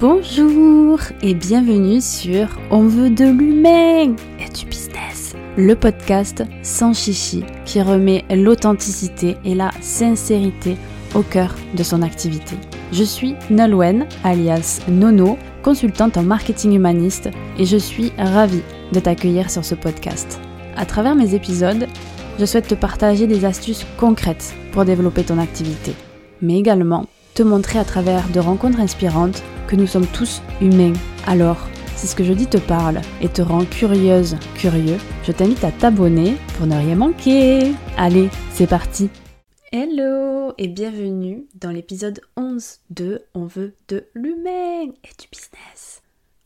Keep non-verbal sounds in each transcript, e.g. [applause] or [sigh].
Bonjour et bienvenue sur On veut de l'humain et du business, le podcast sans chichi qui remet l'authenticité et la sincérité au cœur de son activité. Je suis Nolwenn, alias Nono, consultante en marketing humaniste et je suis ravie de t'accueillir sur ce podcast. À travers mes épisodes, je souhaite te partager des astuces concrètes pour développer ton activité, mais également te montrer à travers de rencontres inspirantes que nous sommes tous humains. Alors, si ce que je dis te parle et te rend curieuse, curieux, je t'invite à t'abonner pour ne rien manquer. Allez, c'est parti Hello et bienvenue dans l'épisode 11 de On veut de l'humain et du business.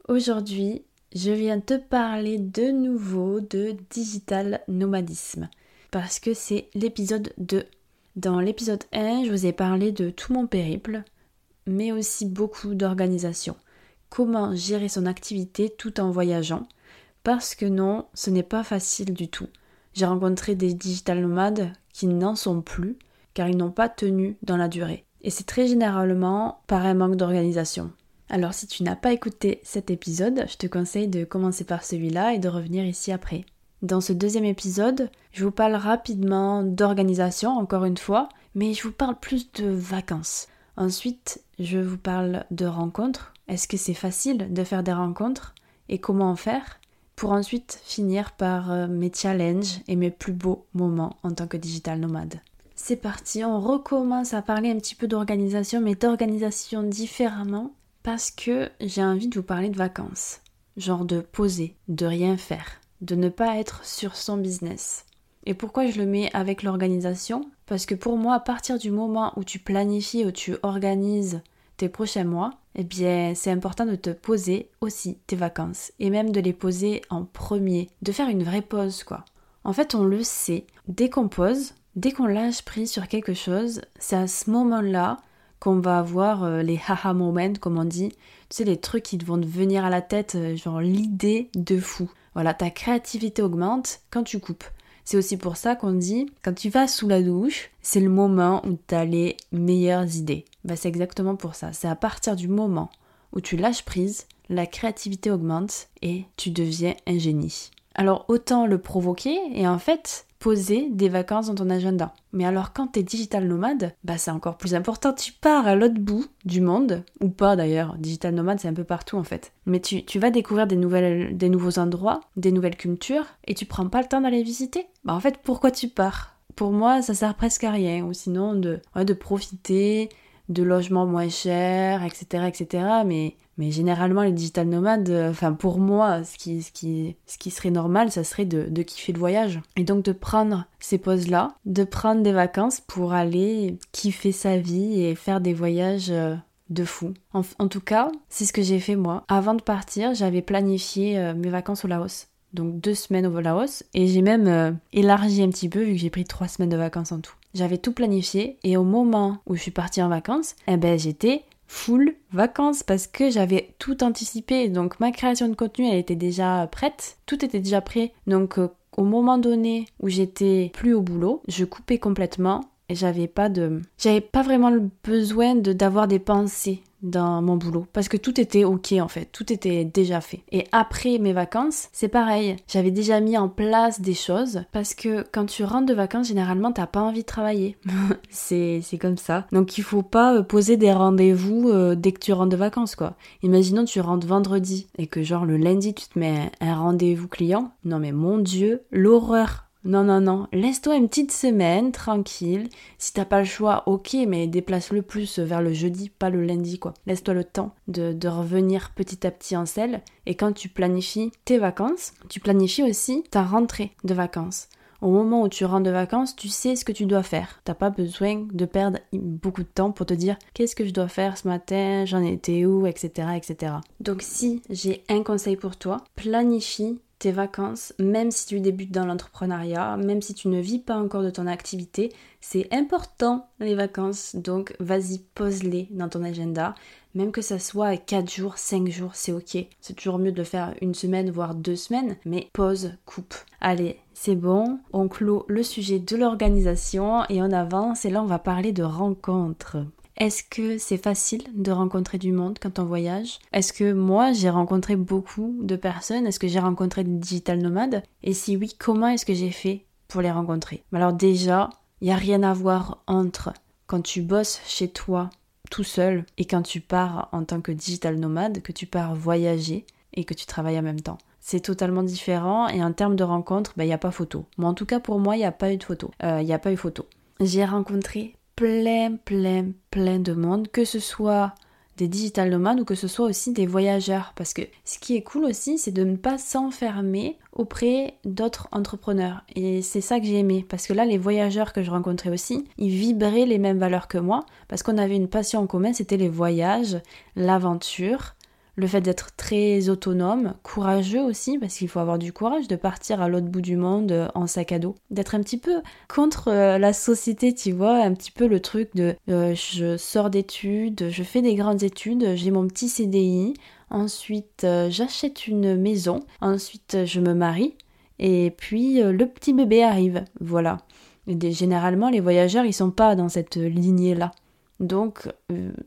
Aujourd'hui, je viens te parler de nouveau de digital nomadisme parce que c'est l'épisode 2. Dans l'épisode 1, je vous ai parlé de tout mon périple, mais aussi beaucoup d'organisation. Comment gérer son activité tout en voyageant? Parce que non, ce n'est pas facile du tout. J'ai rencontré des digital nomades qui n'en sont plus car ils n'ont pas tenu dans la durée. Et c'est très généralement par un manque d'organisation. Alors si tu n'as pas écouté cet épisode, je te conseille de commencer par celui-là et de revenir ici après. Dans ce deuxième épisode, je vous parle rapidement d'organisation, encore une fois, mais je vous parle plus de vacances. Ensuite, je vous parle de rencontres. Est-ce que c'est facile de faire des rencontres et comment en faire Pour ensuite finir par euh, mes challenges et mes plus beaux moments en tant que digital nomade? C'est parti, on recommence à parler un petit peu d'organisation, mais d'organisation différemment parce que j'ai envie de vous parler de vacances. Genre de poser, de rien faire de ne pas être sur son business. Et pourquoi je le mets avec l'organisation? Parce que pour moi, à partir du moment où tu planifies, où tu organises tes prochains mois, eh bien, c'est important de te poser aussi tes vacances et même de les poser en premier, de faire une vraie pause, quoi. En fait, on le sait, dès qu'on pose, dès qu'on lâche prise sur quelque chose, c'est à ce moment-là qu'on va avoir euh, les haha moments, comme on dit. Tu sais, les trucs qui vont te venir à la tête, euh, genre l'idée de fou. Voilà, ta créativité augmente quand tu coupes. C'est aussi pour ça qu'on dit, quand tu vas sous la douche, c'est le moment où tu as les meilleures idées. Bah, c'est exactement pour ça. C'est à partir du moment où tu lâches prise, la créativité augmente et tu deviens un génie. Alors autant le provoquer et en fait poser des vacances dans ton agenda. Mais alors quand tu es digital nomade, bah c'est encore plus important, tu pars à l'autre bout du monde, ou pas d'ailleurs, digital nomade c'est un peu partout en fait. Mais tu, tu, vas découvrir des, nouvelles, des nouveaux endroits, des nouvelles cultures, et tu prends pas le temps d'aller visiter. Bah en fait pourquoi tu pars? Pour moi ça sert presque à rien, ou sinon de, de profiter de logements moins chers, etc. etc. Mais mais généralement, les digital nomades, euh, enfin pour moi, ce qui, ce, qui, ce qui serait normal, ça serait de, de kiffer le voyage. Et donc de prendre ces pauses-là, de prendre des vacances pour aller kiffer sa vie et faire des voyages euh, de fou. En, tout cas, c'est ce que j'ai fait moi. Avant de partir, j'avais planifié euh, mes vacances au Laos. Donc deux semaines au Laos. Et j'ai même élargi un petit peu vu que j'ai pris trois semaines de vacances en tout. J'avais tout planifié et au moment où je suis partie en vacances, eh ben j'étais full vacances parce que j'avais tout anticipé. Donc ma création de contenu, elle était déjà prête. Tout était déjà prêt. Donc euh, au moment donné où j'étais plus au boulot, je coupais complètement et j'avais pas de j'avais pas vraiment le besoin de d'avoir des pensées dans mon boulot parce que tout était ok en fait, tout était déjà fait. Et après mes vacances, c'est pareil, j'avais déjà mis en place des choses parce que quand tu rentres de vacances, généralement t'as pas envie de travailler. [laughs] c'est comme ça. Donc il faut pas euh, poser des rendez-vous euh, dès que tu rentres de vacances quoi. Imaginons tu rentres vendredi et que genre le lundi tu te mets un rendez-vous client. Non mais mon dieu, l'horreur non, non, non. Laisse-toi une petite semaine, tranquille. Si t'as pas le choix, ok, mais déplace-le plus vers le jeudi, pas le lundi, quoi. Laisse-toi le temps de, de, revenir petit à petit en selle. Et quand tu planifies tes vacances, tu planifies aussi ta rentrée de vacances. Au moment où tu rentres de vacances, tu sais ce que tu dois faire. T'as pas besoin de perdre beaucoup de temps pour te dire qu'est-ce que je dois faire ce matin, j'en étais où, etc., etc. Donc si j'ai un conseil pour toi, planifie vacances, même si tu débutes dans l'entrepreneuriat, même si tu ne vis pas encore de ton activité, c'est important les vacances, donc vas-y, pose-les dans ton agenda. Même que ça soit 4 jours, 5 jours, c'est ok. C'est toujours mieux de faire une semaine, voire deux semaines, mais pause, coupe. Allez, c'est bon, on clôt le sujet de l'organisation et on avance et là on va parler de rencontres. Est-ce que c'est facile de rencontrer du monde quand on voyage? Est-ce que moi j'ai rencontré beaucoup de personnes? Est-ce que j'ai rencontré des digital nomades? Et si oui, comment est-ce que j'ai fait pour les rencontrer? Alors déjà, il n'y a rien à voir entre quand tu bosses chez toi tout seul et quand tu pars en tant que digital nomade, que tu pars voyager et que tu travailles en même temps c'est totalement différent et en termes de rencontres, ben, il n'y a pas photo. Mais en tout cas, pour moi, il n'y a pas eu de photo. Euh, il n'y a pas eu photo. J'ai rencontré plein, plein, plein de monde, que ce soit des digital nomades ou que ce soit aussi des voyageurs. Parce que ce qui est cool aussi, c'est de ne pas s'enfermer auprès d'autres entrepreneurs. Et c'est ça que j'ai aimé. Parce que là, les voyageurs que je rencontrais aussi, ils vibraient les mêmes valeurs que moi. Parce qu'on avait une passion en commun, c'était les voyages, l'aventure le fait d'être très autonome, courageux aussi, parce qu'il faut avoir du courage de partir à l'autre bout du monde euh, en sac à dos, d'être un petit peu contre euh, la société, tu vois, un petit peu le truc de euh, je sors d'études, je fais des grandes études, j'ai mon petit CDI, ensuite j'achète une maison, ensuite je me marie, et puis le petit bébé arrive, voilà. Et généralement, les voyageurs, ils sont pas dans cette lignée-là. Donc,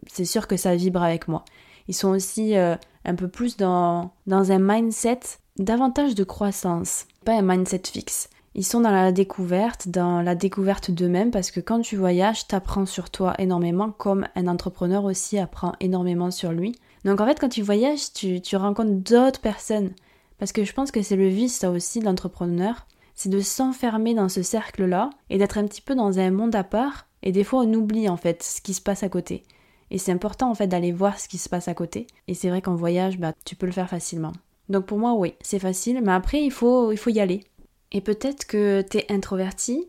c'est sûr que ça vibre avec moi. Ils sont aussi euh, un peu plus dans, dans un mindset davantage de croissance, pas un mindset fixe. Ils sont dans la découverte, dans la découverte d'eux-mêmes, parce que quand tu voyages, t'apprends sur toi énormément, comme un entrepreneur aussi apprend énormément sur lui. Donc en fait, quand tu voyages, tu, tu rencontres d'autres personnes. Parce que je pense que c'est le vice, ça aussi, de l'entrepreneur, c'est de s'enfermer dans ce cercle-là et d'être un petit peu dans un monde à part. Et des fois, on oublie en fait ce qui se passe à côté. Et c'est important en fait d'aller voir ce qui se passe à côté. Et c'est vrai qu'en voyage, bah, tu peux le faire facilement. Donc pour moi, oui, c'est facile, mais après, il faut, il faut y aller. Et peut-être que tu es introverti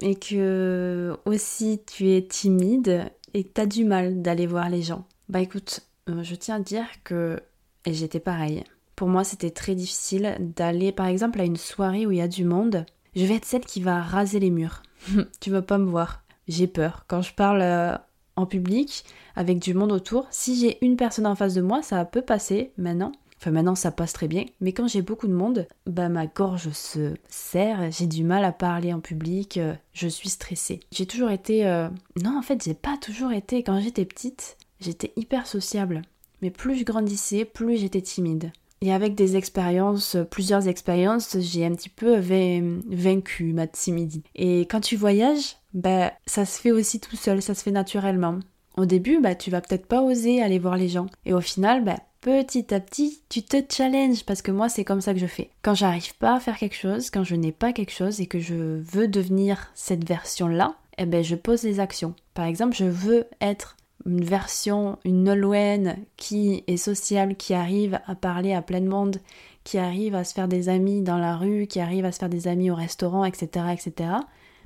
et que aussi tu es timide et que tu as du mal d'aller voir les gens. Bah écoute, euh, je tiens à dire que j'étais pareil. Pour moi, c'était très difficile d'aller par exemple à une soirée où il y a du monde. Je vais être celle qui va raser les murs. [laughs] tu vas pas me voir. J'ai peur. Quand je parle euh, en public, avec du monde autour. Si j'ai une personne en face de moi, ça peut passer maintenant. Enfin maintenant ça passe très bien, mais quand j'ai beaucoup de monde, bah ma gorge se serre, j'ai du mal à parler en public, euh, je suis stressée. J'ai toujours été euh, non en fait, j'ai pas toujours été quand j'étais petite, j'étais hyper sociable. Mais plus je grandissais, plus j'étais timide. Et avec des expériences, plusieurs expériences, j'ai un petit peu vaincu ma timidité. Et quand tu voyages, bah, ça se fait aussi tout seul, ça se fait naturellement. Au début, bah, tu vas peut-être pas oser aller voir les gens. Et au final, bah, petit à petit, tu te challenges parce que moi, c'est comme ça que je fais. Quand j'arrive pas à faire quelque chose, quand je n'ai pas quelque chose et que je veux devenir cette version-là, eh ben, je pose des actions. Par exemple, je veux être une version, une Nolwenn qui est sociable, qui arrive à parler à plein de monde, qui arrive à se faire des amis dans la rue, qui arrive à se faire des amis au restaurant, etc., etc.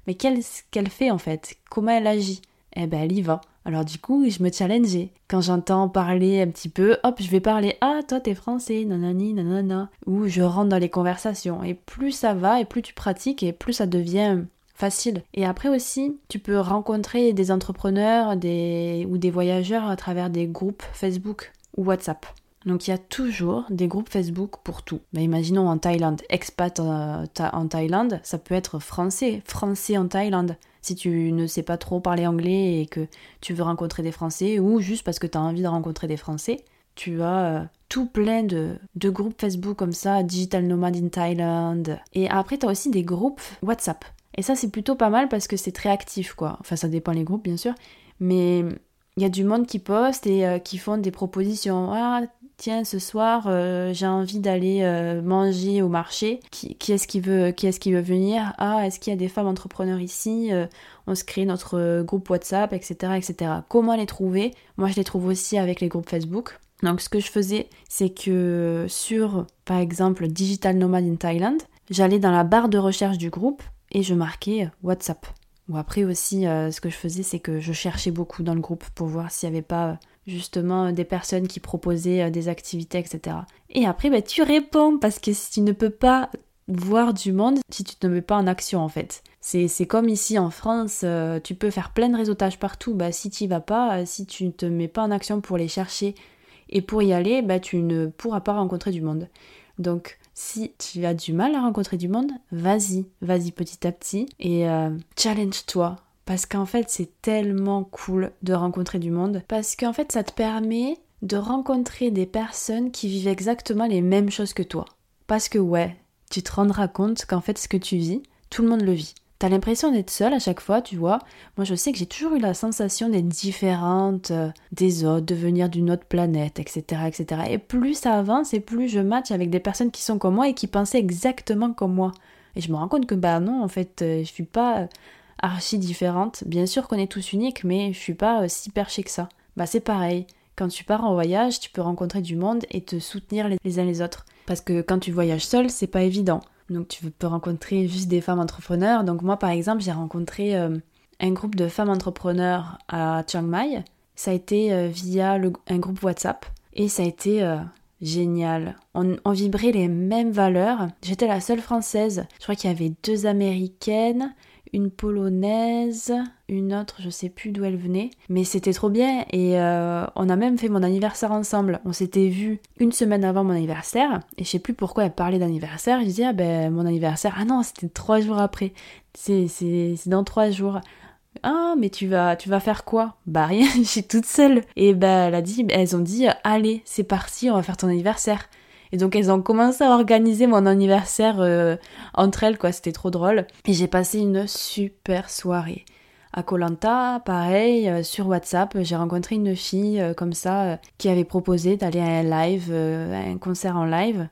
Mais qu'est-ce qu'elle fait en fait? Comment elle agit? Eh ben elle y va. Alors du coup, je me challengeais. Quand j'entends parler un petit peu, hop, je vais parler Ah, toi t'es français, nanani, nanana. Ou je rentre dans les conversations. Et plus ça va, et plus tu pratiques, et plus ça devient facile. Et après aussi, tu peux rencontrer des entrepreneurs des... ou des voyageurs à travers des groupes Facebook ou WhatsApp. Donc il y a toujours des groupes Facebook pour tout. Mais imaginons en Thaïlande, expat euh, en, Thaïlande, ça peut être français, français en Thaïlande. Si tu ne sais pas trop parler anglais et que tu veux rencontrer des Français, ou juste parce que tu as envie de rencontrer des Français, tu as euh, tout plein de, de, groupes Facebook comme ça, Digital Nomad in Thailand. Et après, tu as aussi des groupes WhatsApp. Et ça, c'est plutôt pas mal parce que c'est très actif, quoi. Enfin, ça dépend les groupes, bien sûr. Mais il y a du monde qui poste et euh, qui font des propositions. Ah, tiens, ce soir, euh, j'ai envie d'aller euh, manger au marché. Qui, est-ce qui veut, qui est-ce qui veut venir? Ah, est-ce qu'il y a des femmes entrepreneurs ici? On se crée notre groupe WhatsApp, etc., etc. Comment les trouver? Moi, je les trouve aussi avec les groupes Facebook. Donc, ce que je faisais, c'est que sur, par exemple, Digital Nomad in Thailand, j'allais dans la barre de recherche du groupe et je marquais WhatsApp. Ou après aussi, euh, ce que je faisais, c'est que je cherchais beaucoup dans le groupe pour voir s'il n'y avait pas euh, justement des personnes qui proposaient euh, des activités, etc. Et après, bah, tu réponds parce que si tu ne peux pas voir du monde si tu ne mets pas en action en fait. C'est comme ici en France, tu peux faire plein de réseautages partout, bah si tu vas pas, si tu ne te mets pas en action pour les chercher et pour y aller, bah tu ne pourras pas rencontrer du monde. Donc si tu as du mal à rencontrer du monde, vas-y, vas-y petit à petit et euh, challenge-toi Parce qu'en fait, c'est tellement cool de rencontrer du monde. Parce qu'en fait, ça te permet de rencontrer des personnes qui vivent exactement les mêmes choses que toi. Parce que ouais, tu te rendras compte qu'en fait, ce que tu vis, tout le monde le vit. T'as l'impression d'être seule à chaque fois, tu vois. Moi, je sais que j'ai toujours eu la sensation d'être différente euh, des autres, de venir d'une autre planète, etc., etc. Et plus ça avance, et plus je match avec des personnes qui sont comme moi et qui pensaient exactement comme moi. Et je me rends compte que bah non, en fait, euh, je suis pas archi différente. Bien sûr qu'on est tous uniques, mais je suis pas euh, si perchée que ça. Bah c'est pareil. Quand tu pars en voyage, tu peux rencontrer du monde et te soutenir les uns les autres. Parce que quand tu voyages seul, c'est pas évident. Donc tu peux rencontrer juste des femmes entrepreneurs. Donc moi par exemple, j'ai rencontré euh, un groupe de femmes entrepreneurs à Chiang Mai. Ça a été euh, via un groupe WhatsApp et ça a été génial. On, on, vibrait les mêmes valeurs. J'étais la seule française. Je crois qu'il y avait deux américaines, une polonaise, une autre, je sais plus d'où elle venait, mais c'était trop bien et euh, on a même fait mon anniversaire ensemble. On s'était vu une semaine avant mon anniversaire et je sais plus pourquoi elle parlait d'anniversaire. Je disais ah ben mon anniversaire, ah non c'était trois jours après, c'est dans trois jours. Ah mais tu vas tu vas faire quoi? Bah rien, [laughs] je suis toute seule. Et ben elle a dit, elles ont dit allez c'est parti, on va faire ton anniversaire. Et donc elles ont commencé à organiser mon anniversaire euh, entre elles, quoi. C'était trop drôle. Et j'ai passé une super soirée. À Colanta, pareil, euh, sur WhatsApp, j'ai rencontré une fille euh, comme ça qui avait proposé d'aller à un live, un concert en live.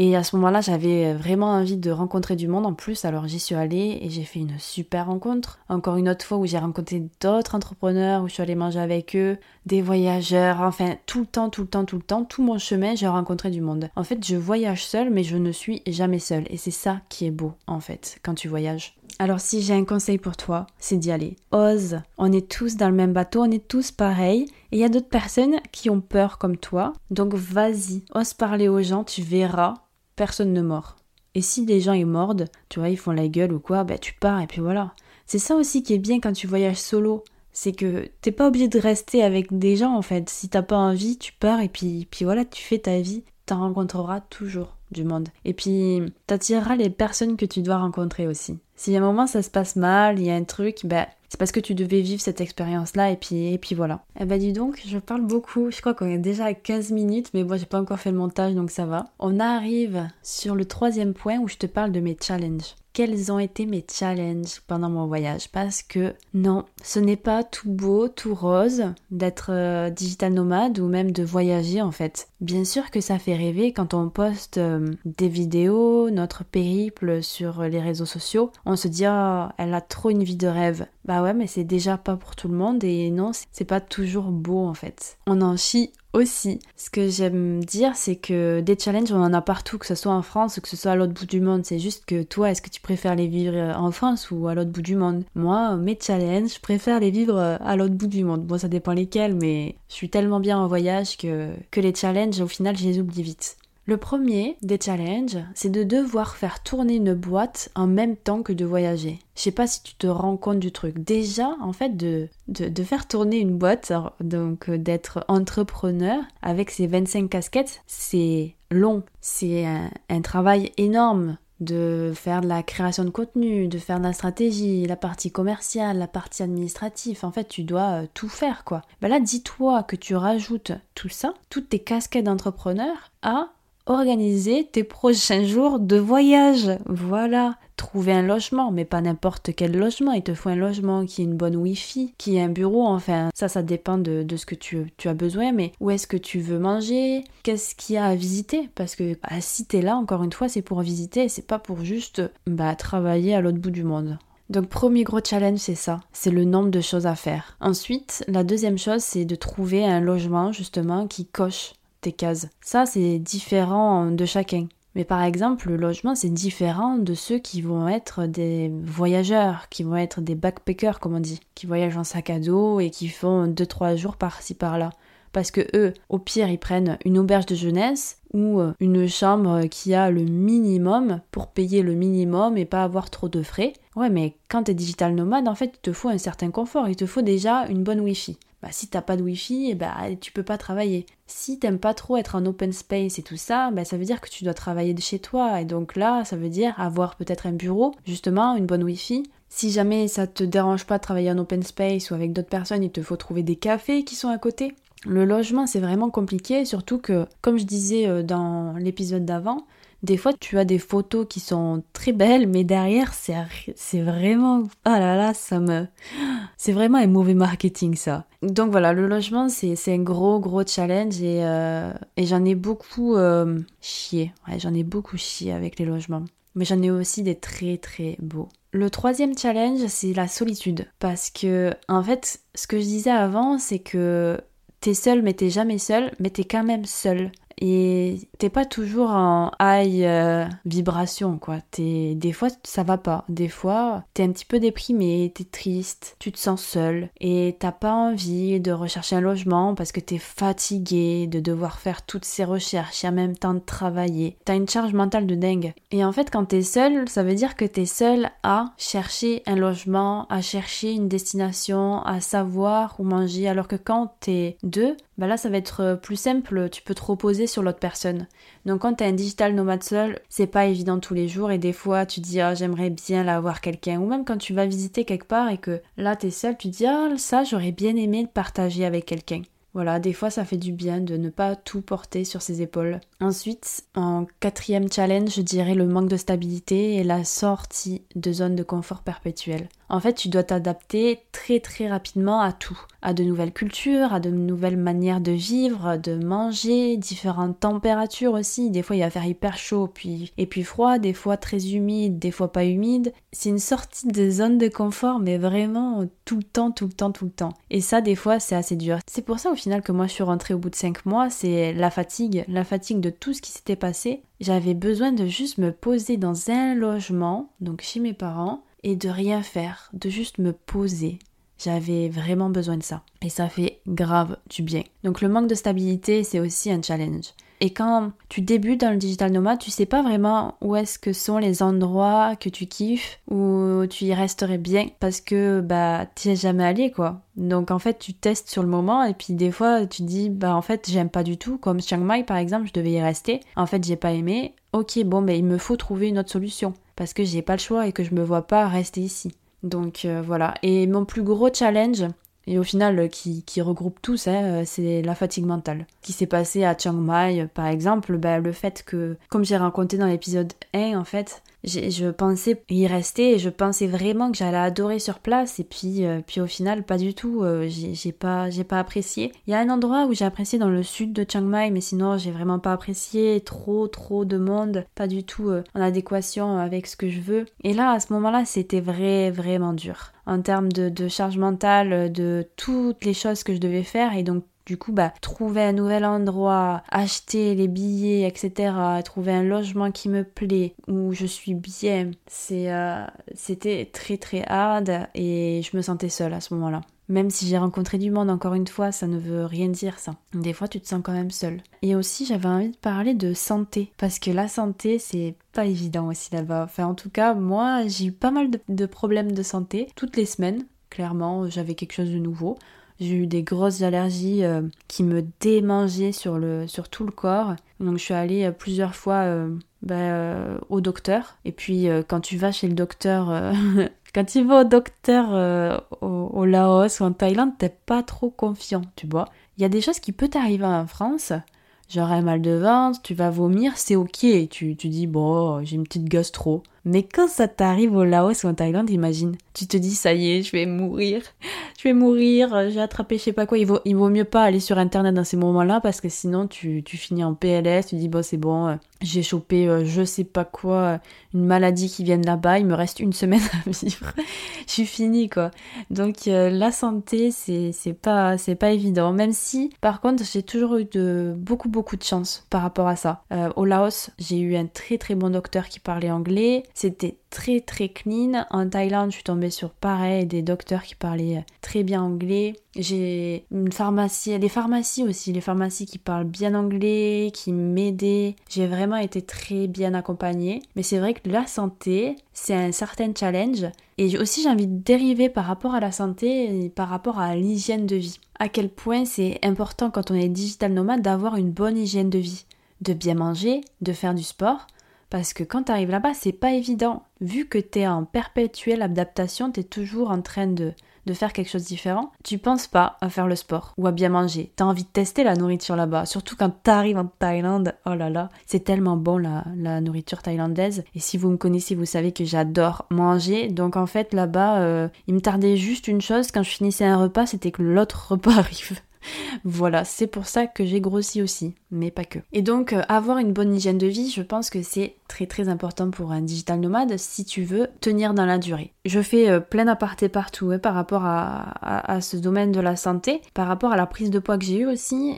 Et à ce moment-là, j'avais vraiment envie de rencontrer du monde en plus, alors j'y suis allée et j'ai fait une super rencontre. Encore une autre fois où j'ai rencontré d'autres entrepreneurs, où je suis allée manger avec eux, des voyageurs, enfin tout le temps, tout le temps, tout le temps, tout mon chemin, j'ai rencontré du monde. En fait, je voyage seule, mais je ne suis jamais seule. Et c'est ça qui est beau, en fait, quand tu voyages. Alors si j'ai un conseil pour toi, c'est d'y aller. Ose. On est tous dans le même bateau, on est tous pareils. Et il y a d'autres personnes qui ont peur comme toi. Donc vas-y, ose parler aux gens, tu verras personne ne mord. Et si les gens ils mordent, tu vois, ils font la gueule ou quoi, bah tu pars et puis voilà. C'est ça aussi qui est bien quand tu voyages solo, c'est que t'es pas obligé de rester avec des gens en fait. Si t'as pas envie, tu pars et puis, puis voilà, tu fais ta vie. T'en rencontreras toujours du monde. Et puis t'attireras les personnes que tu dois rencontrer aussi. Si à un moment ça se passe mal, il y a un truc, bah c'est parce que tu devais vivre cette expérience-là et puis, et puis voilà. Eh bah dis donc, je parle beaucoup, je crois qu'on est déjà à 15 minutes, mais moi j'ai pas encore fait le montage donc ça va. On arrive sur le troisième point où je te parle de mes challenges quels ont été mes challenges pendant mon voyage parce que non, ce n'est pas tout beau, tout rose d'être euh, digital nomade ou même de voyager en fait. Bien sûr que ça fait rêver quand on poste euh, des vidéos, notre périple sur les réseaux sociaux, on se dit oh, elle a trop une vie de rêve. Bah ouais, mais c'est déjà pas pour tout le monde et non, c'est pas toujours beau en fait. On en chie Ce que j'aime dire, c'est que des challenges, on en a partout, que ce soit en France ou que ce soit à l'autre bout du monde. C'est juste que toi, est-ce que tu préfères les vivre en France ou à l'autre bout du monde? Moi, mes challenges, je préfère les vivre à l'autre bout du monde. Bon, ça dépend lesquels, mais je suis tellement bien en voyage que, que les challenges, au final, je les oublie vite. Le premier des challenges, c'est de devoir faire tourner une boîte en même temps que de voyager. Je sais pas si tu te rends compte du truc. Déjà, en fait, de, de, faire tourner une boîte, donc euh, d'être entrepreneur avec ses 25 casquettes, c'est long. C'est un, travail énorme de faire de la création de contenu, de faire de la stratégie, la partie commerciale, la partie administrative. En fait, tu dois euh, tout faire, quoi. Ben là, dis-toi que tu rajoutes tout ça, toutes tes casquettes d'entrepreneur, à organiser tes prochains jours de voyage. Voilà, trouver un logement, mais pas n'importe quel logement. Il te faut un logement qui ait une bonne wifi, qui ait un bureau. Enfin, ça, ça dépend de, ce que tu, tu, as besoin. Mais où est-ce que tu veux manger? Qu'est-ce qu'il y a à visiter? Parce que bah, si t'es là, encore une fois, c'est pour visiter. C'est pas pour juste bah, travailler à l'autre bout du monde. Donc premier gros challenge, c'est ça, c'est le nombre de choses à faire. Ensuite, la deuxième chose, c'est de trouver un logement justement qui coche tes cases. Ça, c'est différent de chacun. Mais par exemple, le logement, c'est différent de ceux qui vont être des voyageurs, qui vont être des backpackers, comme on dit, qui voyagent en sac à dos et qui font 2-3 jours par-ci par-là. Parce que eux, au pire, ils prennent une auberge de jeunesse ou euh, une chambre qui a le minimum pour payer le minimum et pas avoir trop de frais. Ouais, mais quand t'es digital nomade, en fait, il te faut un certain confort, il te faut déjà une bonne wifi bah, si t'as pas de wifi, bah, tu peux pas travailler. Si t'aimes pas trop être en open space et tout ça, bah, ça veut dire que tu dois travailler de chez toi. Et donc là, ça veut dire avoir peut-être un bureau, justement, une bonne wifi, Si jamais ça te dérange pas de travailler en open space ou avec d'autres personnes, il te faut trouver des cafés qui sont à côté. Le logement, c'est vraiment compliqué, surtout que, comme je disais euh, dans l'épisode d'avant, des fois tu as des photos qui sont très belles, mais derrière c'est vraiment... Ah là là, ça me... [gasps] C'est vraiment un mauvais marketing ça. Donc voilà, le logement c'est un gros gros challenge et, euh, et j'en ai beaucoup euh, chié. J'en ai beaucoup chié avec les logements. Mais j'en ai aussi des très très beaux. Le troisième challenge, c'est la solitude. Parce que, en fait, ce que je disais avant, c'est que t'es seul, mais t'es jamais seul, mais t'es quand même seul et t'es pas toujours en high euh, vibration quoi. T'es des fois ça va pas, des fois t'es un petit peu déprimé, t'es triste, tu te sens seul et t'as pas envie de rechercher un logement parce que t'es fatigué de devoir faire toutes ces recherches et en même temps de travailler. T'as une charge mentale de dingue. Et en fait quand t'es seul, ça veut dire que t'es seul à chercher un logement, à chercher une destination, à savoir où manger alors que quand t'es deux, bah là ça va être plus simple, tu peux te reposer sur l'autre personne. Donc quand tu un digital nomade seul, c'est pas évident tous les jours et des fois tu dis ah j'aimerais bien la voir quelqu'un ou même quand tu vas visiter quelque part et que là tu es seul, tu dis ah ça j'aurais bien aimé le partager avec quelqu'un. Voilà, des fois ça fait du bien de ne pas tout porter sur ses épaules. Ensuite, en quatrième challenge, je dirais le manque de stabilité et la sortie de zone de confort perpétuel. En fait, tu dois t'adapter très très rapidement à tout, à de nouvelles cultures, à de nouvelles manières de vivre, de manger, différentes températures aussi. Des fois, il va faire hyper chaud puis et puis froid, des fois très humide, des fois pas humide. C'est une sortie de zone de confort, mais vraiment tout le temps, tout le temps, tout le temps. Et ça, des fois, c'est assez dur. C'est pour ça au final que moi je suis rentrée au bout de 5 mois, c'est la fatigue, la fatigue de tout ce qui s'était passé. J'avais besoin de juste me poser dans un logement, donc chez mes parents, et de rien faire, de juste me poser. J'avais vraiment besoin de ça. Et ça fait grave du bien. Donc le manque de stabilité, c'est aussi un challenge. Et quand tu débutes dans le digital nomade, tu sais pas vraiment où est-ce que sont les endroits que tu kiffes, où tu y resterais bien, parce que bah t'y es jamais allé quoi. Donc en fait tu testes sur le moment et puis des fois tu dis bah en fait j'aime pas du tout, comme Chiang Mai par exemple, je devais y rester. En fait j'ai pas aimé. Ok bon ben il me faut trouver une autre solution parce que j'ai pas le choix et que je me vois pas rester ici. Donc euh, voilà. Et mon plus gros challenge, et au final euh, qui, regroupe tout ça, euh, c'est la fatigue mentale. Qui s'est passé à Chiang Mai, par exemple, bah, le fait que, comme j'ai raconté dans l'épisode 1, en fait, je pensais y rester et je pensais vraiment que j'allais adorer sur place. Et puis euh, puis au final pas du tout. Euh, j'ai pas pas apprécié. Il y a un endroit où j'ai apprécié dans le sud de Chiang Mai mais sinon j'ai vraiment pas apprécié trop trop de monde. Pas du tout euh, en adéquation avec ce que je veux. Et là à ce moment là c'était vrai vraiment dur. En termes de, de charge mentale de toutes les choses que je devais faire. Et donc du coup, bah, trouver un nouvel endroit, acheter les billets, etc., trouver un logement qui me plaît, où je suis bien, c'est, euh, c'était très très hard et je me sentais seule à ce moment-là. Même si j'ai rencontré du monde, encore une fois, ça ne veut rien dire ça. Des fois, tu te sens quand même seule. Et aussi, j'avais envie de parler de santé. Parce que la santé, c'est pas évident aussi là-bas. Enfin, en tout cas, moi, j'ai eu pas mal de, de problèmes de santé toutes les semaines. Clairement, j'avais quelque chose de nouveau. J'ai eu des grosses allergies euh, qui me démangeaient sur, le, sur tout le corps. Donc je suis allée euh, plusieurs fois euh, bah, au docteur. Et puis quand tu vas chez le docteur, [laughs] quand tu vas au docteur au, Laos ou en Thaïlande, t'es pas trop confiant, tu vois. Il y a des choses qui peuvent t'arriver en France. Genre un mal de ventre, tu vas vomir, c'est ok. Tu, tu dis, bon, j'ai une petite gastro. Mais quand ça t'arrive au Laos ou en Thaïlande, imagine, tu te dis ça y est, je vais mourir, je vais mourir, j'ai attrapé je sais pas quoi. Il vaut, mieux pas aller sur internet dans ces moments-là parce que sinon tu, finis en PLS, tu dis bon c'est bon, euh, j'ai chopé euh, je sais pas quoi, euh, une maladie qui vient de là-bas, il me reste une semaine [laughs] à vivre, je suis fini quoi. Donc la santé c'est pas c'est pas évident. Même si par contre j'ai toujours eu de beaucoup beaucoup de chance par rapport à ça. au Laos j'ai eu un très très bon docteur qui parlait anglais. C'était très très clean. En Thaïlande, je suis tombée sur pareil, des docteurs qui parlaient très bien anglais. J'ai une pharmacie, des pharmacies aussi, les pharmacies qui parlent bien anglais, qui m'aidaient. J'ai vraiment été très bien accompagnée. Mais c'est vrai que la santé, c'est un certain challenge. Et aussi, j'ai envie de dériver par rapport à la santé et par rapport à l'hygiène de vie. À quel point c'est important quand on est digital nomade d'avoir une bonne hygiène de vie. De bien manger, de faire du sport, parce que quand tu arrives là-bas, c'est pas évident. Vu que tu es en perpétuelle adaptation, tu es toujours en train de de faire quelque chose de différent, tu penses pas à faire le sport ou à bien manger. T'as envie de tester la nourriture là-bas, surtout quand t'arrives en Thaïlande. Oh là là, c'est tellement bon la, la, nourriture thaïlandaise. Et si vous me connaissez, vous savez que j'adore manger. Donc en fait là-bas, euh, il me tardait juste une chose quand je finissais un repas, c'était que l'autre [laughs] repas arrive voilà, c'est pour ça que j'ai grossi aussi, mais pas que. Et donc, euh, avoir une bonne hygiène de vie, je pense que c'est très très important pour un digital nomade si tu veux tenir dans la durée. Je fais euh, plein aparté partout hein, par rapport à, ce domaine de la santé. Par rapport à la prise de poids que j'ai eue aussi,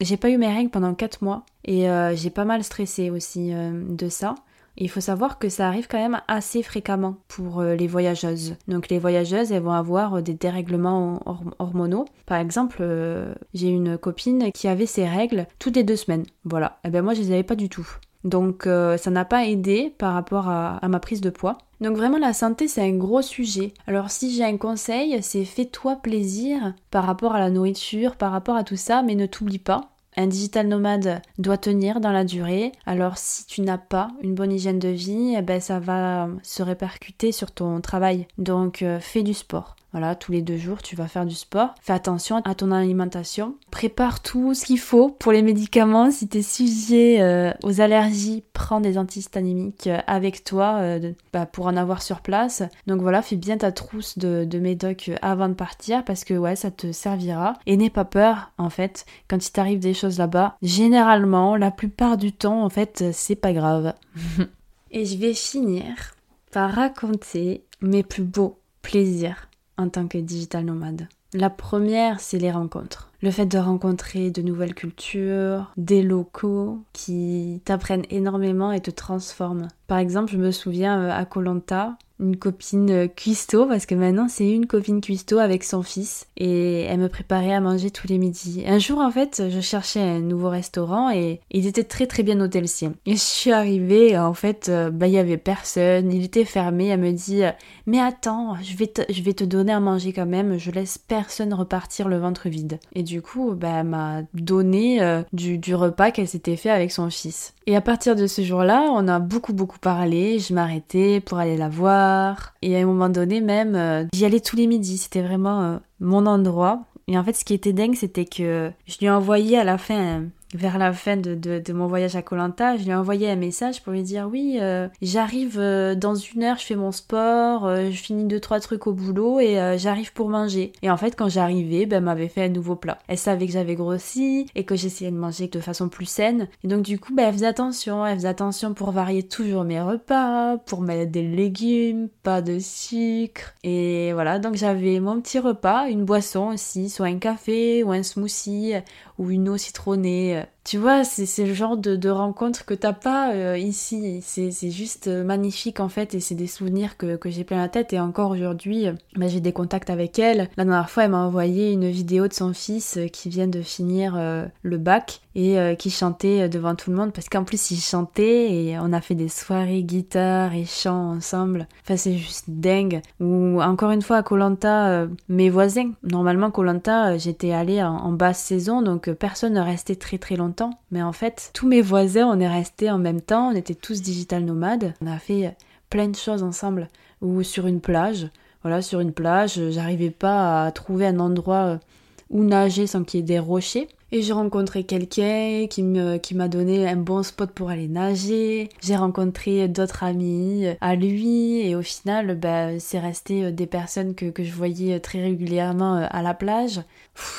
j'ai pas eu mes règles pendant 4 mois et euh, j'ai pas mal stressé aussi de ça il faut savoir que ça arrive quand même assez fréquemment pour euh, les voyageuses. Donc les voyageuses, elles vont avoir euh, des dérèglements hormonaux. Par exemple, euh, j'ai une copine qui avait ses règles toutes les deux semaines. Voilà. Et eh ben moi, je les avais pas du tout. Donc ça n'a pas aidé par rapport à, à, ma prise de poids. Donc vraiment la santé c'est un gros sujet. Alors si j'ai un conseil c'est fais-toi plaisir par rapport à la nourriture, par rapport à tout ça, mais ne t'oublie pas. Un digital nomade doit tenir dans la durée. Alors si tu n'as pas une bonne hygiène de vie, eh ben, ça va se répercuter sur ton travail. Donc euh, fais du sport. Voilà, tous les deux jours, tu vas faire du sport. Fais attention à ton alimentation. Prépare tout ce qu'il faut pour les médicaments. Si tu es sujet euh, aux allergies, prends des antihistaminiques euh, avec toi euh, bah, pour en avoir sur place. Donc voilà, fais bien ta trousse de, de médoc avant de partir parce que ouais, ça te servira. Et n'aie pas peur, en fait, quand il t'arrive des choses là-bas. Généralement, la plupart du temps, en fait, c'est pas grave. [laughs] Et je vais finir par raconter mes plus beaux plaisirs en tant que digital nomade. La première, c'est les rencontres. Le fait de rencontrer de nouvelles cultures, des locaux qui t'apprennent énormément et te transforment. Par exemple, je me souviens euh, à Colanta, une copine euh, cuistot, parce que maintenant c'est une copine cuistot avec son fils, et elle me préparait à manger tous les midis. Un jour, en fait, je cherchais un nouveau restaurant et il était très très bien sien. Et je suis arrivée, en fait, euh, bah il y avait personne, il était fermé, elle me dit mais attends, je vais, te, je vais te donner à manger quand même, je laisse personne repartir le ventre vide. Et du coup, bah, elle m'a donné du, du repas qu'elle s'était fait avec son fils. Et à partir de ce jour-là, on a beaucoup beaucoup parlé, je m'arrêtais pour aller la voir. Et à un moment donné même, euh, j'y allais tous les midis, c'était vraiment euh, mon endroit. Et en fait, ce qui était dingue, c'était que je lui ai envoyé à la fin vers la fin de, mon voyage à Colanta, je lui ai envoyé un message pour lui dire oui, euh, j'arrive euh, dans une heure, je fais mon sport, euh, je finis deux trois trucs au boulot et j'arrive pour manger. Et en fait, quand j'arrivais, ben, m'avait fait un nouveau plat. Elle savait que j'avais grossi et que j'essayais de manger de façon plus saine. Et donc du coup, ben, elle faisait attention, elle faisait attention pour varier toujours mes repas, pour mettre des légumes, pas de sucre. Et voilà, donc j'avais mon petit repas, une boisson aussi, soit un café ou un smoothie ou une eau citronnée it. Tu vois, c'est le genre de, rencontre que t'as pas euh, ici. C'est juste euh, magnifique en fait et c'est des souvenirs que, j'ai plein la tête. Et encore aujourd'hui, bah, j'ai des contacts avec elle. La dernière fois, elle m'a envoyé une vidéo de son fils euh, qui vient de finir le bac et qui chantait devant tout le monde parce qu'en plus il chantait et on a fait des soirées guitare et chant ensemble. Enfin, c'est juste dingue. Ou encore une fois à Colanta, mes voisins. Normalement, Colanta, j'étais allée en, en basse saison donc personne ne restait très très longtemps mais en fait, tous mes voisins, on est restés en même temps, on était tous digital nomades. On a fait plein de choses ensemble. Ou sur une plage, voilà, sur une plage, j'arrivais pas à trouver un endroit où nager sans qu'il y ait des rochers. Et j'ai rencontré quelqu'un qui m'a donné un bon spot pour aller nager. J'ai rencontré d'autres amis à lui et au final, bah, c'est resté des personnes que, que je voyais très régulièrement euh, à la plage.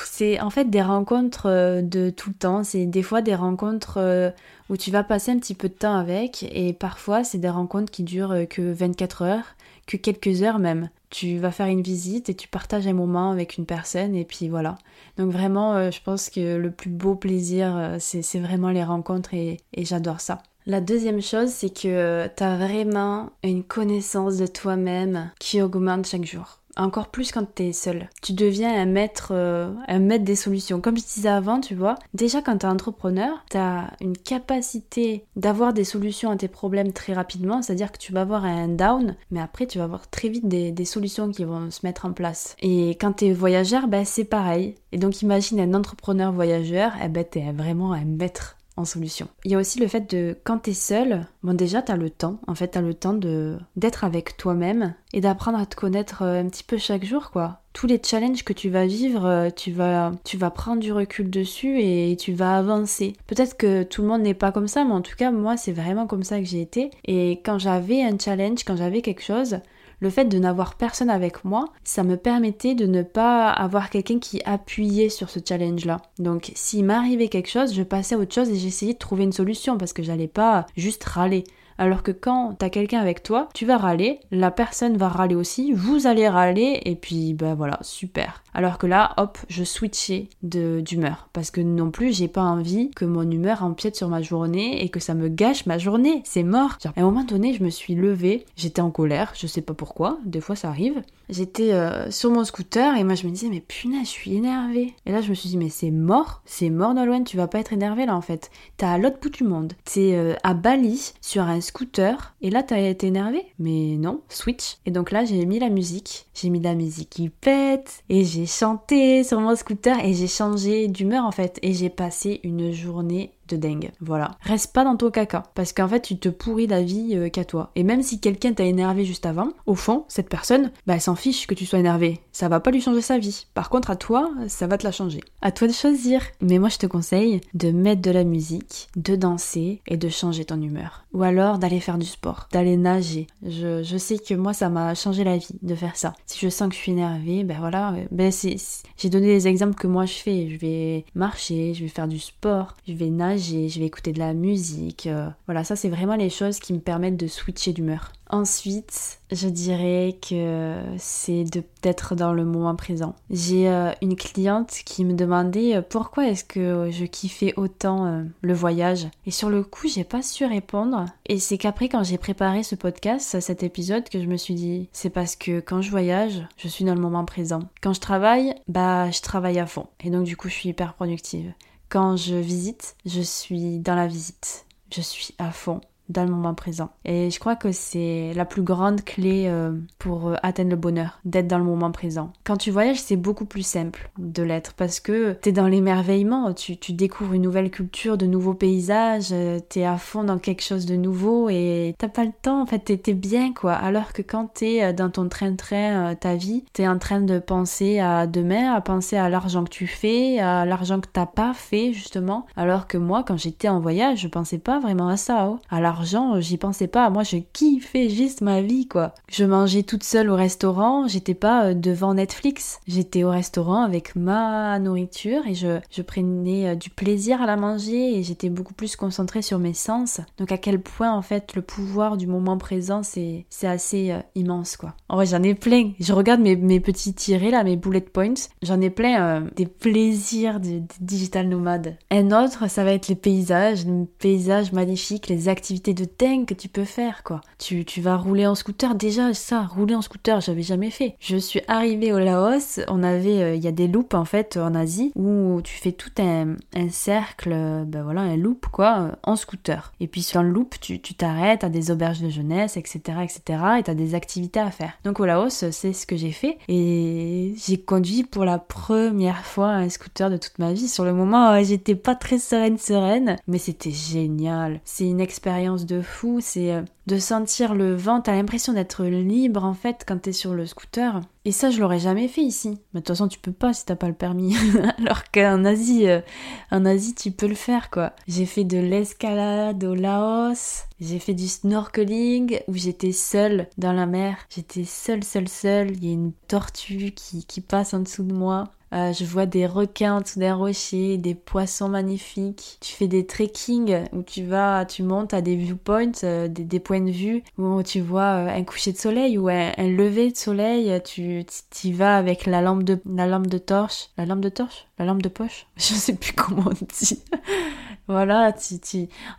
C'est en fait des rencontres euh, de tout le temps. C'est des fois des rencontres euh, où tu vas passer un petit peu de temps avec et parfois c'est des rencontres qui durent que 24 heures, que quelques heures même tu vas faire une visite et tu partages un moment avec une personne et puis voilà. Donc vraiment, euh, je pense que le plus beau plaisir, euh, c'est vraiment les rencontres et, et j'adore ça. La deuxième chose, c'est que tu as vraiment une connaissance de toi-même qui augmente chaque jour encore plus quand tu es seul. Tu deviens un maître, euh, un maître des solutions. Comme je disais avant, tu vois, déjà quand tu es entrepreneur, tu as une capacité d'avoir des solutions à tes problèmes très rapidement, c'est-à-dire que tu vas avoir un down, mais après tu vas avoir très vite des, solutions qui vont se mettre en place. Et quand tu es voyageur, ben, c'est pareil. Et donc imagine un entrepreneur voyageur, eh ben, tu es vraiment un maître solution. Il y a aussi le fait de quand t'es seul, bon déjà t'as le temps, en fait t'as le temps de d'être avec toi-même et d'apprendre à te connaître euh, un petit peu chaque jour quoi. Tous les challenges que tu vas vivre, euh, tu vas tu vas prendre du recul dessus et tu vas avancer. Peut-être que tout le monde n'est pas comme ça, mais en tout cas moi c'est vraiment comme ça que j'ai été. Et quand j'avais un challenge, quand j'avais quelque chose, le fait de n'avoir personne avec moi, ça me permettait de ne pas avoir quelqu'un qui appuyait sur ce challenge-là. Donc s'il m'arrivait quelque chose, je passais à autre chose et j'essayais de trouver une solution parce que j'allais pas juste râler. Alors que quand t'as quelqu'un avec toi, tu vas râler, la personne va râler aussi, vous allez râler, et puis ben voilà, super. Alors que là, hop, je switchais d'humeur. Parce que non plus, j'ai pas envie que mon humeur empiète sur ma journée et que ça me gâche ma journée. C'est mort. à un moment donné, je me suis levée, j'étais en colère, je sais pas pourquoi, des fois ça arrive. J'étais euh, sur mon scooter et moi je me disais, mais punaise, je suis énervée. Et là, je me suis dit, mais c'est mort, c'est mort Nolwenn, tu vas pas être énervée là en fait. T'es à l'autre bout du monde. T'es euh, à Bali sur un scooter et là t'as été énervé Mais non, switch. Et donc là j'ai mis la musique, j'ai mis de la musique qui pète et j'ai chanté sur mon scooter et j'ai changé d'humeur en fait. Et j'ai passé une journée dingue. Voilà. Reste pas dans ton caca. Parce qu'en fait, tu te pourris la vie euh, qu'à toi. Et même si quelqu'un t'a énervé juste avant, au fond, cette personne, bah, elle s'en fiche que tu sois énervé. Ça va pas lui changer sa vie. Par contre, à toi, ça va te la changer. À toi de choisir. Mais moi, je te conseille de mettre de la musique, de danser et de changer ton humeur. Ou alors d'aller faire du sport, d'aller nager. Je, sais que moi, ça m'a changé la vie de faire ça. Si je sens que je suis énervée, ben voilà, ben j'ai donné les exemples que moi je fais. Je vais marcher, je vais faire du sport, je vais nager je vais écouter de la musique. Euh, voilà, ça c'est vraiment les choses qui me permettent de switcher d'humeur. Ensuite, je dirais que c'est de d'être dans le moment présent. J'ai euh, une cliente qui me demandait euh, pourquoi est-ce que je kiffais autant le voyage? Et sur le coup, j'ai pas su répondre et c'est qu'après quand j'ai préparé ce podcast, cet épisode que je me suis dit c'est parce que quand je voyage, je suis dans le moment présent. Quand je travaille, bah je travaille à fond et donc du coup, je suis hyper productive. Quand je visite, je suis dans la visite. Je suis à fond dans le moment présent. Et je crois que c'est la plus grande clé euh, pour euh, atteindre le bonheur, d'être dans le moment présent. Quand tu voyages, c'est beaucoup plus simple de l'être parce que t'es dans l'émerveillement, tu, tu, découvres une nouvelle culture, de nouveaux paysages, euh, t'es à fond dans quelque chose de nouveau et t'as pas le temps, en fait, t'es bien quoi. Alors que quand t'es dans ton train-train, ta vie, t'es en train de penser à demain, à penser à l'argent que tu fais, à l'argent que t'as pas fait justement. Alors que moi, quand j'étais en voyage, je pensais pas vraiment à ça, oh. à l'argent j'y pensais pas. Moi, je kiffais juste ma vie, quoi. Je mangeais toute seule au restaurant, j'étais pas euh, devant Netflix. J'étais au restaurant avec ma nourriture et je, prenais euh, du plaisir à la manger et j'étais beaucoup plus concentrée sur mes sens. Donc, à quel point, en fait, le pouvoir du moment présent, c'est, c'est assez euh, immense, quoi. En vrai, j'en ai plein. Je regarde mes, mes petits tirés, là, mes bullet points. J'en ai plein des plaisirs de, digital nomade. Un autre, ça va être les paysages, les paysages magnifiques, les activités de dingue que tu peux faire, quoi. Tu, tu vas rouler en scooter. Déjà, ça, rouler en scooter, j'avais jamais fait. Je suis arrivée au Laos, on avait, euh, il y a des loops, en fait, en Asie, où tu fais tout un, un cercle, ben voilà, un loop, quoi, euh, en scooter. Et puis sur le loop, tu t'arrêtes à des auberges de jeunesse, etc., etc., et t'as des activités à faire. Donc au Laos, c'est ce que j'ai fait. Et j'ai conduit pour la première fois un scooter de toute ma vie. Sur le moment, j'étais pas très sereine, sereine, mais c'était génial. C'est une expérience de fou, c'est euh, de sentir le vent, t'as l'impression d'être libre en fait quand t'es sur le scooter. Et ça, je l'aurais jamais fait ici. Mais de toute façon, tu peux pas si t'as pas le permis. [laughs] Alors qu'en Asie, euh, en Asie, tu peux le faire quoi. J'ai fait de l'escalade au Laos. J'ai fait du snorkeling où j'étais seule dans la mer. J'étais seule, seule, seule. Il y a une tortue qui, qui passe en dessous de moi. Euh, je vois des requins des rochers, des poissons magnifiques. Tu fais des trekking où tu vas, tu montes à des viewpoints, euh, des, points de vue où tu vois euh, un coucher de soleil ou un, lever de soleil. Tu y vas avec la lampe de la lampe de torche, la lampe de torche, la lampe de poche. [laughs] Je sais plus comment on dit. Voilà,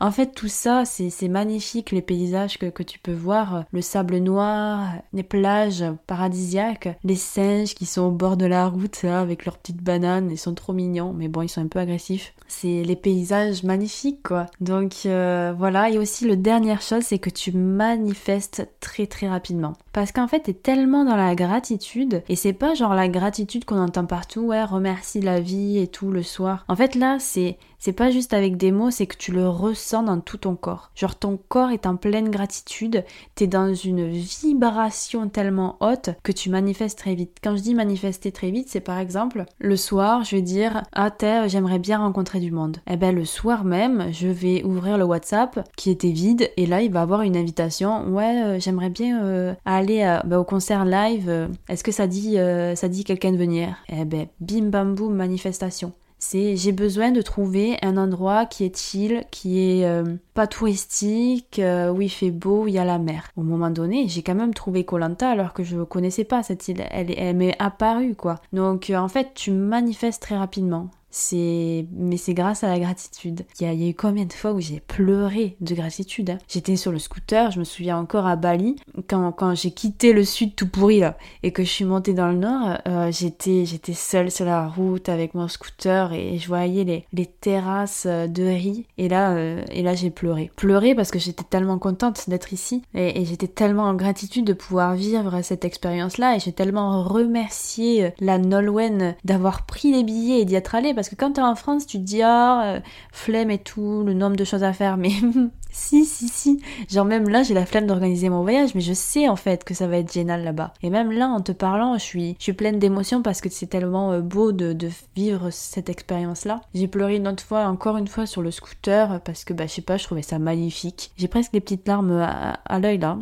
en fait tout ça c'est magnifique les paysages que, tu peux voir, le sable noir, les plages paradisiaques, les singes qui sont au bord de la route avec leurs petites bananes, ils sont trop mignons mais bon ils sont un peu agressifs. C'est les paysages magnifiques quoi. Donc euh, voilà et aussi le dernière chose c'est que tu manifestes très très rapidement. Parce qu'en fait t'es tellement dans la gratitude et c'est pas genre la gratitude qu'on entend partout ouais remercie la vie et tout le soir. En fait là c'est C'est pas juste avec des mots, c'est que tu le ressens dans tout ton corps. Genre ton corps est en pleine gratitude, t'es dans une vibration tellement haute que tu manifestes très vite. Quand je dis manifester très vite, c'est par exemple le soir, je vais dire ah t'es, j'aimerais bien rencontrer du monde. Eh ben le soir même, je vais ouvrir le WhatsApp qui était vide et là il va avoir une invitation. Ouais, euh, j'aimerais bien euh, aller euh, ben, au concert live. Est-ce que ça dit ça dit quelqu'un de venir? Eh ben bim bam boum manifestation c'est j'ai besoin de trouver un endroit qui est chill, qui est euh, pas touristique, euh, où il fait beau, où il y a la mer. Au moment donné, j'ai quand même trouvé Colanta alors que je connaissais pas cette île. Elle, elle m'est apparue quoi. Donc euh, en fait, tu manifestes très rapidement c'est mais c'est grâce à la gratitude. Il y, a, eu combien de fois où j'ai pleuré de gratitude. Hein. J'étais sur le scooter, je me souviens encore à Bali quand, quand j'ai quitté le sud tout pourri là et que je suis montée dans le nord, euh, j'étais j'étais seule sur la route avec mon scooter et je voyais les, les terrasses euh, de riz et là euh, et là j'ai pleuré. Pleuré parce que j'étais tellement contente d'être ici et, j'étais tellement en gratitude de pouvoir vivre cette expérience là et j'ai tellement remercié la Nolwenn d'avoir pris les billets et d'y être allée que quand t'es en France, tu te dis, ah, euh, flemme et tout, le nombre de choses à faire, mais [laughs] si, si, si. Genre même là, j'ai la flemme d'organiser mon voyage, mais je sais en fait que ça va être génial là-bas. Et même là, en te parlant, je suis, pleine d'émotions parce que c'est tellement euh, beau de, vivre cette expérience-là. J'ai pleuré une autre fois, encore une fois, sur le scooter parce que, bah, je sais pas, je trouvais ça magnifique. J'ai presque des petites larmes à, l'œil là.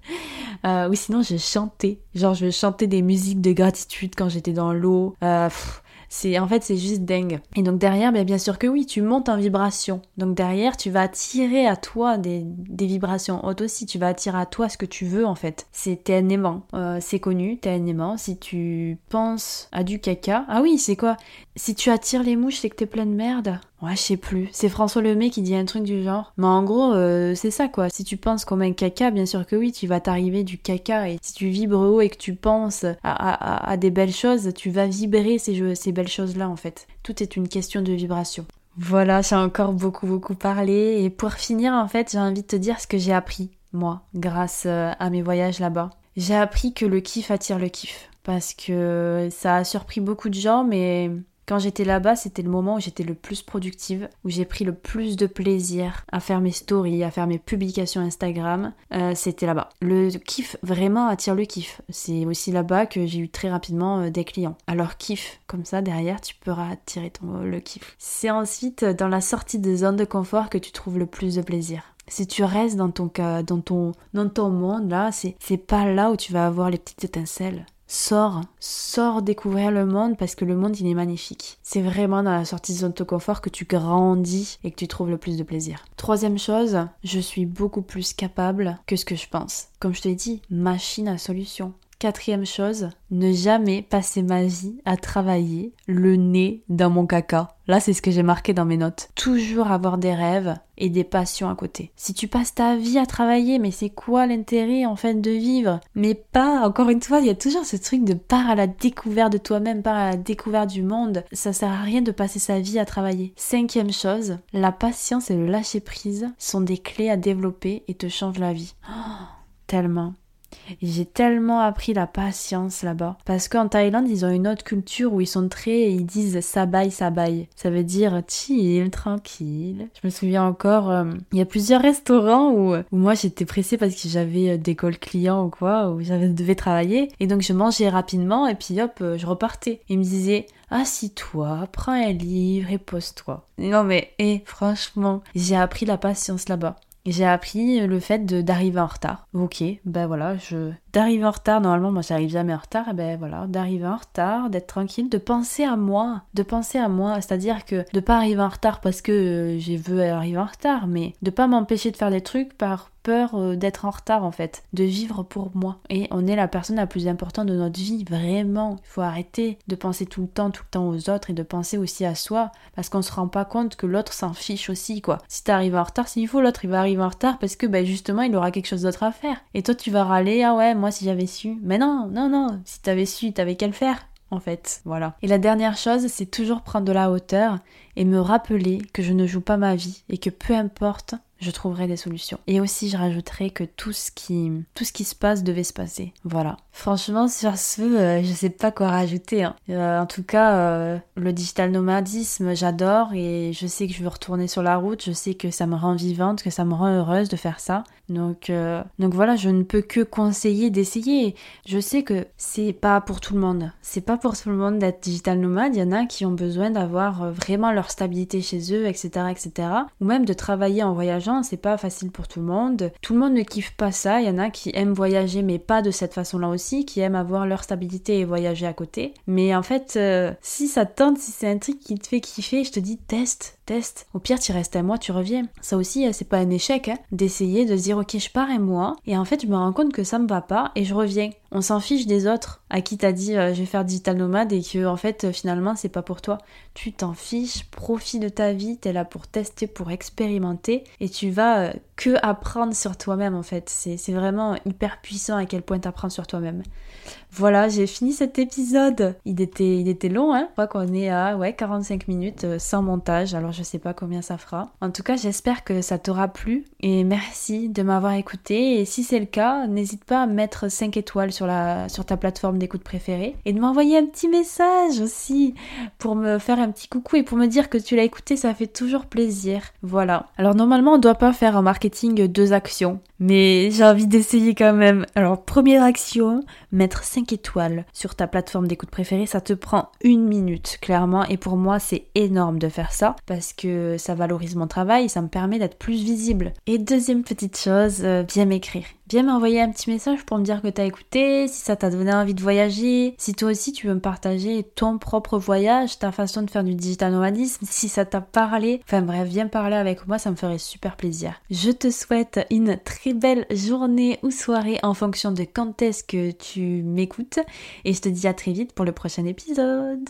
[laughs] euh, oui, sinon, j'ai chanté. Genre, je chantais des musiques de gratitude quand j'étais dans l'eau. C'est en fait c'est juste dingue. Et donc derrière, bien, bien sûr que oui, tu montes en vibration. Donc derrière, tu vas attirer à toi des, vibrations hautes aussi. Tu vas attirer à toi ce que tu veux en fait. C'est un aimant. Euh, c'est connu, t'es un aimant. Si tu penses à du caca, ah oui, c'est quoi? Si tu attires les mouches, c'est que t'es plein de merde. Ouais, je sais plus. C'est François Lemay qui dit un truc du genre. Mais en gros, euh, c'est ça quoi. Si tu penses comme un caca, bien sûr que oui, tu vas t'arriver du caca. Et si tu vibres haut et que tu penses à, des belles choses, tu vas vibrer ces, ces belles choses-là en fait. Tout est une question de vibration. Voilà, j'ai encore beaucoup beaucoup parlé. Et pour finir, en fait, j'ai envie de te dire ce que j'ai appris, moi, grâce euh, à mes voyages là-bas. J'ai appris que le kiff attire le kiff. Parce que ça a surpris beaucoup de gens, mais quand j'étais là-bas, c'était le moment où j'étais le plus productive, où j'ai pris le plus de plaisir à faire mes stories, à faire mes publications Instagram. Euh, c'était là-bas. Le kiff vraiment attire le kiff. C'est aussi là-bas que j'ai eu très rapidement euh, des clients. Alors kiff, comme ça derrière, tu pourras attirer ton, le kiff. C'est ensuite dans la sortie de zone de confort que tu trouves le plus de plaisir si tu restes dans ton dans ton dans ton monde là, c'est pas là où tu vas avoir les petites étincelles. Sors, sors découvrir le monde parce que le monde il est magnifique. C'est vraiment dans la sortie de zone de confort que tu grandis et que tu trouves le plus de plaisir. Troisième chose, je suis beaucoup plus capable que ce que je pense. Comme je te l'ai dit, machine à solution. Quatrième chose, ne jamais passer ma vie à travailler le nez dans mon caca. Là, c'est ce que j'ai marqué dans mes notes. Toujours avoir des rêves et des passions à côté. Si tu passes ta vie à travailler, mais c'est quoi l'intérêt en fait de vivre? Mais pas, encore une fois, il y a toujours ce truc de part à la découverte de toi-même, part à la découverte du monde. Ça sert à rien de passer sa vie à travailler. Cinquième chose, la patience et le lâcher prise sont des clés à développer et te changent la vie. Oh, tellement. J'ai tellement appris la patience là-bas. Parce qu'en Thaïlande, ils ont une autre culture où ils sont très. Ils disent sabai sabai. Ça veut dire chill, tranquille. Je me souviens encore, euh, il y a plusieurs restaurants où, où moi j'étais pressée parce que j'avais euh, des calls clients ou quoi, où j'avais devais travailler. Et donc je mangeais rapidement et puis hop, euh, je repartais. Ils me disaient assis-toi, prends un livre et pose-toi. Non mais, hé, franchement, j'ai appris la patience là-bas. J'ai appris le fait d'arriver en retard. Ok, ben voilà, je d'arriver en retard, normalement moi j'arrive jamais en retard, et ben voilà, d'arriver en retard, d'être tranquille, de penser à moi, de penser à moi, c'est-à-dire que de pas arriver en retard parce que euh, j'ai veux arriver en retard, mais de pas m'empêcher de faire des trucs par peur euh, d'être en retard en fait, de vivre pour moi. Et on est la personne la plus importante de notre vie, vraiment. Il faut arrêter de penser tout le temps, tout le temps aux autres et de penser aussi à soi parce qu'on se rend pas compte que l'autre s'en fiche aussi quoi. Si t'arrives en retard, s'il faut, l'autre il va arriver en retard parce que ben justement il aura quelque chose d'autre à faire. Et toi tu vas râler, ah ouais, moi si j'avais su. Mais non, non, non, si t'avais su, t'avais qu'à le faire en fait. Voilà. Et la dernière chose, c'est toujours prendre de la hauteur et me rappeler que je ne joue pas ma vie et que peu importe je trouverai des solutions. Et aussi, je rajouterai que tout ce qui, tout ce qui se passe devait se passer. Voilà. Franchement, sur ce, euh, je sais pas quoi rajouter. Hein. Euh, en tout cas, euh, le digital nomadisme, j'adore et je sais que je veux retourner sur la route. Je sais que ça me rend vivante, que ça me rend heureuse de faire ça. Donc, donc voilà, je ne peux que conseiller d'essayer. Je sais que c'est pas pour tout le monde. C'est pas pour tout le monde d'être digital nomade. Il y en a qui ont besoin d'avoir vraiment leur stabilité chez eux, etc., etc. Ou même de travailler en voyageant. C'est pas facile pour tout le monde. Tout le monde ne kiffe pas ça. Il y en a qui aiment voyager, mais pas de cette façon-là aussi, qui aiment avoir leur stabilité et voyager à côté. Mais en fait, euh, si ça te tente, si c'est un truc qui te fait kiffer, je te dis teste, teste. Au pire, tu restes un mois, tu reviens. Ça aussi, euh, c'est pas un échec, hein, d'essayer de se dire ok, je pars un mois, et en fait, je me rends compte que ça me va pas et je reviens. On s'en fiche des autres à qui t'as dit euh, je vais faire digital nomade et que en fait finalement c'est pas pour toi. Tu t'en fiches, profite de ta vie, t'es là pour tester, pour expérimenter et tu vas que apprendre sur toi-même en fait. C'est vraiment hyper puissant à quel point t'apprends sur toi-même. Voilà, j'ai fini cet épisode. Il était, il était long, hein. Je crois qu'on est à ouais, 45 minutes euh, sans montage, alors je sais pas combien ça fera. En tout cas, j'espère que ça t'aura plu et merci de m'avoir écouté. Et si c'est le cas, n'hésite pas à mettre 5 étoiles sur, la, sur ta plateforme d'écoute préférée et de m'envoyer un petit message aussi pour me faire un petit coucou et pour me dire que tu l'as écouté, ça fait toujours plaisir. Voilà. Alors normalement, on doit pas faire en marketing deux actions, mais j'ai envie d'essayer quand même. Alors première action, mettre 5 étoiles sur ta plateforme d'écoute préférée, ça te prend une minute, clairement. Et pour moi, c'est énorme de faire ça parce que ça valorise mon travail, ça me permet d'être plus visible. Et deuxième petite chose, euh, bien m'écrire bien m'envoyer un petit message pour me dire que t'as écouté, si ça t'a donné envie de voyager, si toi aussi tu veux me partager ton propre voyage, ta façon de faire du digital nomadisme, si ça t'a parlé. Enfin bref, viens parler avec moi, ça me ferait super plaisir. Je te souhaite une belle journée ou soirée en fonction de quand est-ce que tu m'écoutes et je te dis à très vite pour le prochain épisode.